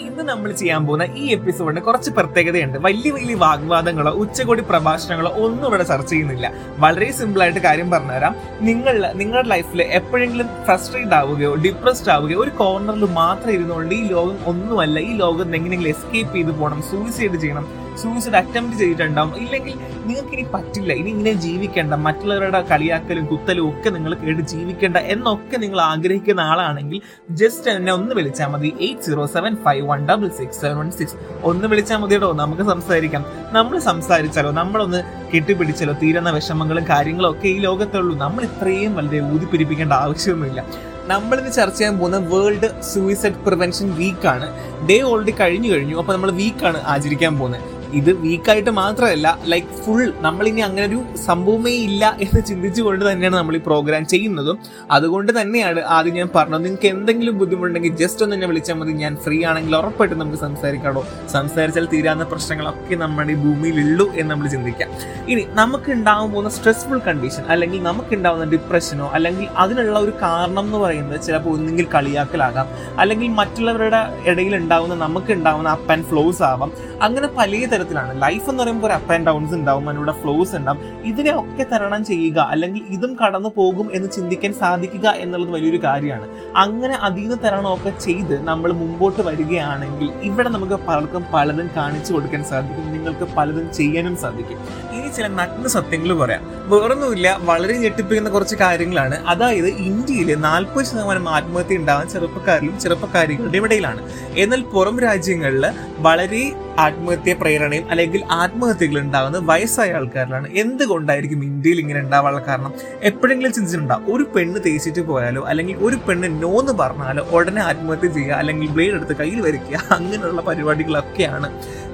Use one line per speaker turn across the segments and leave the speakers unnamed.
ഇന്ന് നമ്മൾ ചെയ്യാൻ പോകുന്ന ഈ എപ്പിസോഡിന് കുറച്ച് പ്രത്യേകതയുണ്ട്. വലിയ വലിയ വാഗ്വാദങ്ങളോ ഉച്ചകോടി പ്രഭാഷണങ്ങളോ ഒന്നും ഇവിടെ ചർച്ച ചെയ്യുന്നില്ല. വളരെ സിമ്പിൾ ആയിട്ട് കാര്യം പറഞ്ഞുതരാം. നിങ്ങൾ നിങ്ങളുടെ ലൈഫിൽ എപ്പോഴെങ്കിലും ഫ്രസ്ട്രേറ്റ് ആവുകയോ ഡിപ്രസ്ഡ് ആവുകയോ ഒരു കോർണറിൽ മാത്രം ഇരുന്നുകൊണ്ട് ഈ ലോകം ഒന്നുമല്ല ഈ ലോകം എങ്ങനെയെങ്കിലും എസ്കേപ്പ് ചെയ്ത് പോകണം സൂയിസൈഡ് ചെയ്യണം സൂയിസൈഡ് അറ്റംപ്റ്റ് ചെയ്തിട്ടുണ്ടാവും. ഇല്ലെങ്കിൽ നിങ്ങൾക്ക് ഇനി പറ്റില്ല. ഇനി ഇങ്ങനെ ജീവിക്കേണ്ട. മറ്റുള്ളവരുടെ കളിയാക്കലും കുത്തലും ഒക്കെ നിങ്ങൾ കേട്ട് ജീവിക്കേണ്ട എന്നൊക്കെ നിങ്ങൾ ആഗ്രഹിക്കുന്ന ആളാണെങ്കിൽ ജസ്റ്റ് എന്നെ ഒന്ന് വിളിച്ചാൽ മതി. Eight zero seven five one double six seven one six. ഒന്ന് വിളിച്ചാൽ മതിയോ നമുക്ക് സംസാരിക്കാം. നമ്മൾ സംസാരിച്ചാലോ? നമ്മളൊന്ന് കെട്ടിപ്പിടിച്ചാലോ? തീരുന്ന വിഷമങ്ങളും കാര്യങ്ങളും ഒക്കെ ഈ ലോകത്തുള്ളൂ. നമ്മൾ ഇത്രയും വളരെ ഊതിപ്പിരിപ്പിക്കേണ്ട ആവശ്യമൊന്നുമില്ല. നമ്മളിന്ന് ചർച്ച ചെയ്യാൻ പോകുന്ന വേൾഡ് സൂയിസൈഡ് പ്രിവെൻഷൻ വീക്കാണ് ഡേ ഓൾറെഡി കഴിഞ്ഞു കഴിഞ്ഞു. അപ്പോൾ നമ്മൾ വീക്കാണ് ആചരിക്കാൻ പോകുന്നത്. ഇത് വീക്കായിട്ട് മാത്രമല്ല ലൈക്ക് ഫുൾ നമ്മളിനി അങ്ങനെ ഒരു സംഭവമേ ഇല്ല എന്ന് ചിന്തിച്ചുകൊണ്ട് തന്നെയാണ് നമ്മൾ ഈ പ്രോഗ്രാം ചെയ്യുന്നതും. അതുകൊണ്ട് തന്നെയാണ് ആദ്യം ഞാൻ പറഞ്ഞത്. നിങ്ങൾക്ക് എന്തെങ്കിലും ബുദ്ധിമുട്ടുണ്ടെങ്കിൽ ജസ്റ്റ് ഒന്ന് എന്നെ വിളിച്ചാൽ മതി. ഞാൻ ഫ്രീ ആണെങ്കിൽ ഉറപ്പായിട്ട് നമുക്ക് സംസാരിക്കാടോ സംസാരിച്ചാൽ തീരാവുന്ന പ്രശ്നങ്ങളൊക്കെ നമ്മുടെ ഈ ഭൂമിയിലുള്ളൂ എന്ന് നമ്മൾ ചിന്തിക്കാം. ഇനി നമുക്ക് ഉണ്ടാകാൻ പോകുന്ന സ്ട്രെസ്ഫുൾ കണ്ടീഷൻ അല്ലെങ്കിൽ നമുക്ക് ഉണ്ടാകുന്ന ഡിപ്രഷനോ അല്ലെങ്കിൽ അതിനുള്ള ഒരു കാരണം എന്ന് പറയുന്നത് ചിലപ്പോൾ ഒന്നെങ്കിൽ കളിയാക്കലാകാം. അല്ലെങ്കിൽ മറ്റുള്ളവരുടെ ഇടയിൽ ഉണ്ടാകുന്ന നമുക്ക് ഉണ്ടാകുന്ന അപ്പ് ആൻഡ് ഫ്ലോസ് ആവാം. അങ്ങനെ പല തരത്തിലാണ്. ലൈഫ് എന്ന് പറയുമ്പോൾ ഒരു അപ്പ് ആൻഡ് ഡൗൺസ് ഉണ്ടാവും അതിനുള്ള ഫ്ലോസ് ഉണ്ടാവും. ഇതിനെ ഒക്കെ തരണം ചെയ്യുക അല്ലെങ്കിൽ ഇതും കടന്നു പോകും എന്ന് ചിന്തിക്കാൻ സാധിക്കുക എന്നുള്ളത് വലിയൊരു കാര്യമാണ്. അങ്ങനെ അതീന്ന് തരണമൊക്കെ ചെയ്ത് നമ്മൾ മുമ്പോട്ട് വരികയാണെങ്കിൽ ഇവിടെ നമുക്ക് പലർക്കും പലതും കാണിച്ചു കൊടുക്കാൻ സാധിക്കും നിങ്ങൾക്ക് പലതും ചെയ്യാനും സാധിക്കും. ഇനി ചില നഗ്ന സത്യങ്ങൾ പറയാം. വേറൊന്നുമില്ല വളരെ ഞെട്ടിപ്പിക്കുന്ന കുറച്ച് കാര്യങ്ങളാണ്. അതായത് ഇന്ത്യയിൽ നാൽപ്പത് ശതമാനം ആത്മഹത്യ ഉണ്ടാകാൻ ചെറുപ്പക്കാരിലും ചെറുപ്പക്കാരികളുടെ ഇടയിലാണ്. എന്നാൽ പുറം രാജ്യങ്ങളിൽ വളരെ ആത്മഹത്യ പ്രേരണയും അല്ലെങ്കിൽ ആത്മഹത്യകൾ ഉണ്ടാകുന്നത് വയസ്സായ ആൾക്കാരിലാണ്. എന്തുകൊണ്ടായിരിക്കും ഇന്ത്യയിൽ ഇങ്ങനെ ഉണ്ടാവാനുള്ള കാരണം? എപ്പോഴെങ്കിലും ചിന്തിച്ചിട്ടുണ്ടാവും ഒരു പെണ്ണ് തേച്ചിട്ട് പോയാലോ അല്ലെങ്കിൽ ഒരു പെണ്ണ് നോന്ന് പറഞ്ഞാലോ ഉടനെ ആത്മഹത്യ ചെയ്യുക അല്ലെങ്കിൽ ബ്ലേഡ് എടുത്ത് കയ്യിൽ വരയ്ക്കുക അങ്ങനെയുള്ള പരിപാടികളൊക്കെയാണ്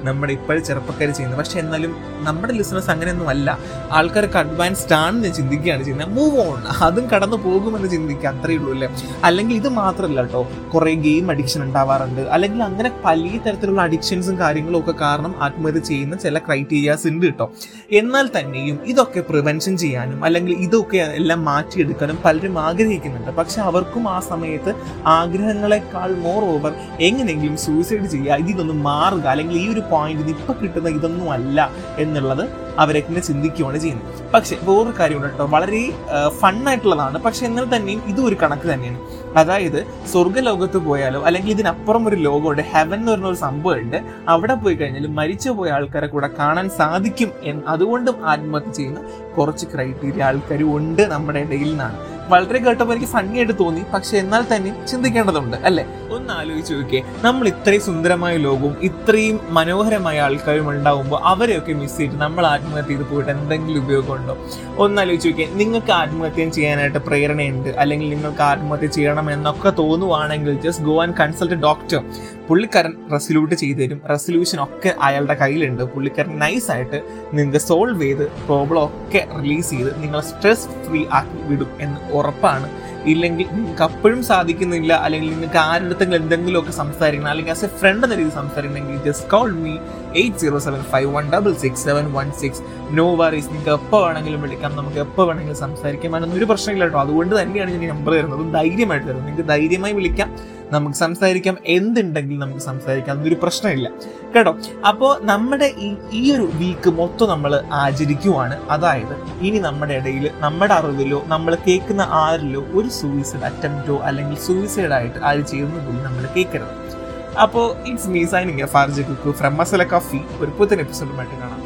നമ്മുടെ ഇപ്പോഴും ചെറുപ്പക്കാർ ചെയ്യുന്നത്. പക്ഷെ എന്നാലും നമ്മുടെ ലിസണേഴ്സ് അങ്ങനെയൊന്നും അല്ല. ആൾക്കാർക്ക് അഡ്വാൻസ്ഡ് ആണെന്ന് ചിന്തിക്കുകയാണ് ചെയ്യുന്നത്. മൂവ് ഓൺ അതും കടന്നു പോകുമെന്ന് ചിന്തിക്കുക അത്രയേ ഉള്ളൂ അല്ലേ? അല്ലെങ്കിൽ ഇത് മാത്രമല്ല കേട്ടോ കുറെ ഗെയിം അഡിക്ഷൻ ഉണ്ടാവാറുണ്ട്. അല്ലെങ്കിൽ അങ്ങനെ പല തരത്തിലുള്ള അഡിക്ഷൻസും കാര്യങ്ങളും ഒക്കെ കാരണം ആത്മഹത്യ ചെയ്യുന്ന ചില ക്രൈറ്റീരിയാസ് ഉണ്ട് കേട്ടോ എന്നാൽ തന്നെയും ഇതൊക്കെ പ്രിവെൻഷൻ ചെയ്യാനും അല്ലെങ്കിൽ ഇതൊക്കെ എല്ലാം മാറ്റിയെടുക്കാനും പലരും ആഗ്രഹിക്കുന്നുണ്ട്. പക്ഷെ അവർക്കും ആ സമയത്ത് ആഗ്രഹങ്ങളെക്കാൾ മോർ ഓവർ എങ്ങനെയെങ്കിലും സൂയിസൈഡ് ചെയ്യുക ഇതൊന്നും മാറുക അല്ലെങ്കിൽ ഈ ഒരു പോയിന്റ് ഇപ്പൊ കിട്ടുന്ന ഇതൊന്നും അല്ല എന്നുള്ളത് അവരെങ്ങനെ ചിന്തിക്കുകയാണ് ചെയ്യുന്നത്. പക്ഷെ വേറൊരു കാര്യമുണ്ട് കേട്ടോ. വളരെ ഫണ്ണായിട്ടുള്ളതാണ്. പക്ഷെ എന്നാൽ തന്നെയും ഇതും ഒരു കണക്ക് തന്നെയാണ്. അതായത് സ്വർഗലോകത്ത് പോയാലോ അല്ലെങ്കിൽ ഇതിനപ്പുറം ഒരു ലോകമുണ്ട് ഹെവൻ എന്ന് പറഞ്ഞ ഒരു സംഭവമുണ്ട് അവിടെ പോയി കഴിഞ്ഞാൽ മരിച്ചു പോയ ആൾക്കാരെ കൂടെ കാണാൻ സാധിക്കും എന്ന് അതുകൊണ്ടും ആത്മഹത്യ ചെയ്യുന്ന കുറച്ച് ക്രൈറ്റീരിയ ആൾക്കാരും ഉണ്ട് നമ്മുടെ ഇടയിൽ നിന്നാണ്. വളരെ കേട്ടപ്പോൾ എനിക്ക് ഫണ്ണി ആയിട്ട് തോന്നി. പക്ഷെ എന്നാൽ തന്നെ ചിന്തിക്കേണ്ടതുണ്ട് അല്ലെ? ഒന്ന് ആലോചിച്ച് നോക്കിയേ. നമ്മൾ ഇത്രയും സുന്ദരമായ ലോകവും ഇത്രയും മനോഹരമായ ആൾക്കാരും ഉണ്ടാവുമ്പോൾ അവരെയൊക്കെ മിസ് ചെയ്തിട്ട് നമ്മൾ ആത്മഹത്യ ചെയ്ത് പോയിട്ട് എന്തെങ്കിലും ഉപയോഗമുണ്ടോ ഒന്ന് ആലോചിച്ച് നോക്കിയേ. നിങ്ങൾക്ക് ആത്മഹത്യ ചെയ്യാനായിട്ട് പ്രേരണയുണ്ട്. അല്ലെങ്കിൽ നിങ്ങൾക്ക് ആത്മഹത്യ ചെയ്യണം എന്നൊക്കെ തോന്നുവാണെങ്കിൽ just go and consult doctor പുള്ളിക്കാരൻ റെസൊല്യൂട്ട് ചെയ്തു തരും. റെസൊല്യൂഷൻ ഒക്കെ അയാളുടെ കയ്യിലുണ്ട്. പുള്ളിക്കാരൻ നൈസായിട്ട് നിങ്ങൾക്ക് സോൾവ് ചെയ്ത് പ്രോബ്ലം ഒക്കെ റിലീസ് ചെയ്ത് നിങ്ങളെ സ്ട്രെസ് ഫ്രീ ആക്കി വിടും എന്ന് ഉറപ്പാണ്. ഇല്ലെങ്കിൽ നിങ്ങൾക്ക് അപ്പോഴും സാധിക്കുന്നില്ല. അല്ലെങ്കിൽ നിങ്ങൾക്ക് ആരുടെ എന്തെങ്കിലും ഒക്കെ സംസാരിക്കണം. അല്ലെങ്കിൽ ആസ് എ ഫ്രണ്ട് എന്ന രീതിയിൽ സംസാരിക്കണമെങ്കിൽ just call me eight zero seven five one double six seven one six no worries നിങ്ങൾക്ക് എപ്പോൾ വേണമെങ്കിലും വിളിക്കാം. നമുക്ക് എപ്പോൾ വേണമെങ്കിലും സംസാരിക്കാം. അതിനൊന്നും ഒരു പ്രശ്നമില്ല കേട്ടോ. അതുകൊണ്ട് തന്നെയാണ് ഞാൻ നമ്പർ തരുന്നത്. ധൈര്യമായിട്ട് തരുന്നത്. നിങ്ങൾക്ക് ധൈര്യമായി വിളിക്കാം. നമുക്ക് സംസാരിക്കാം. എന്തുണ്ടെങ്കിലും നമുക്ക് സംസാരിക്കാം. എന്നൊരു പ്രശ്നമില്ല. കേട്ടോ? അപ്പോൾ നമ്മുടെ ഈ ഈ ഒരു വീക്ക് മൊത്തം നമ്മൾ ആചരിക്കുവാണ്. അതായത് ഇനി നമ്മുടെ ഇടയിൽ നമ്മുടെ അറിവിലോ നമ്മൾ കേൾക്കുന്ന ആരിലോ ഒരു സൂയിസൈഡ് അറ്റംപ്റ്റോ അല്ലെങ്കിൽ സൂയിസൈഡ് ആയിട്ട് ആര് ചെയ്യുന്നതും നമ്മൾ കേൾക്കരുത്. അപ്പോൾ it's me signing Farji Kukku from Masala cafe ഒരു പുത്തൻ എപ്പിസോഡുമായിട്ട് കാണാം.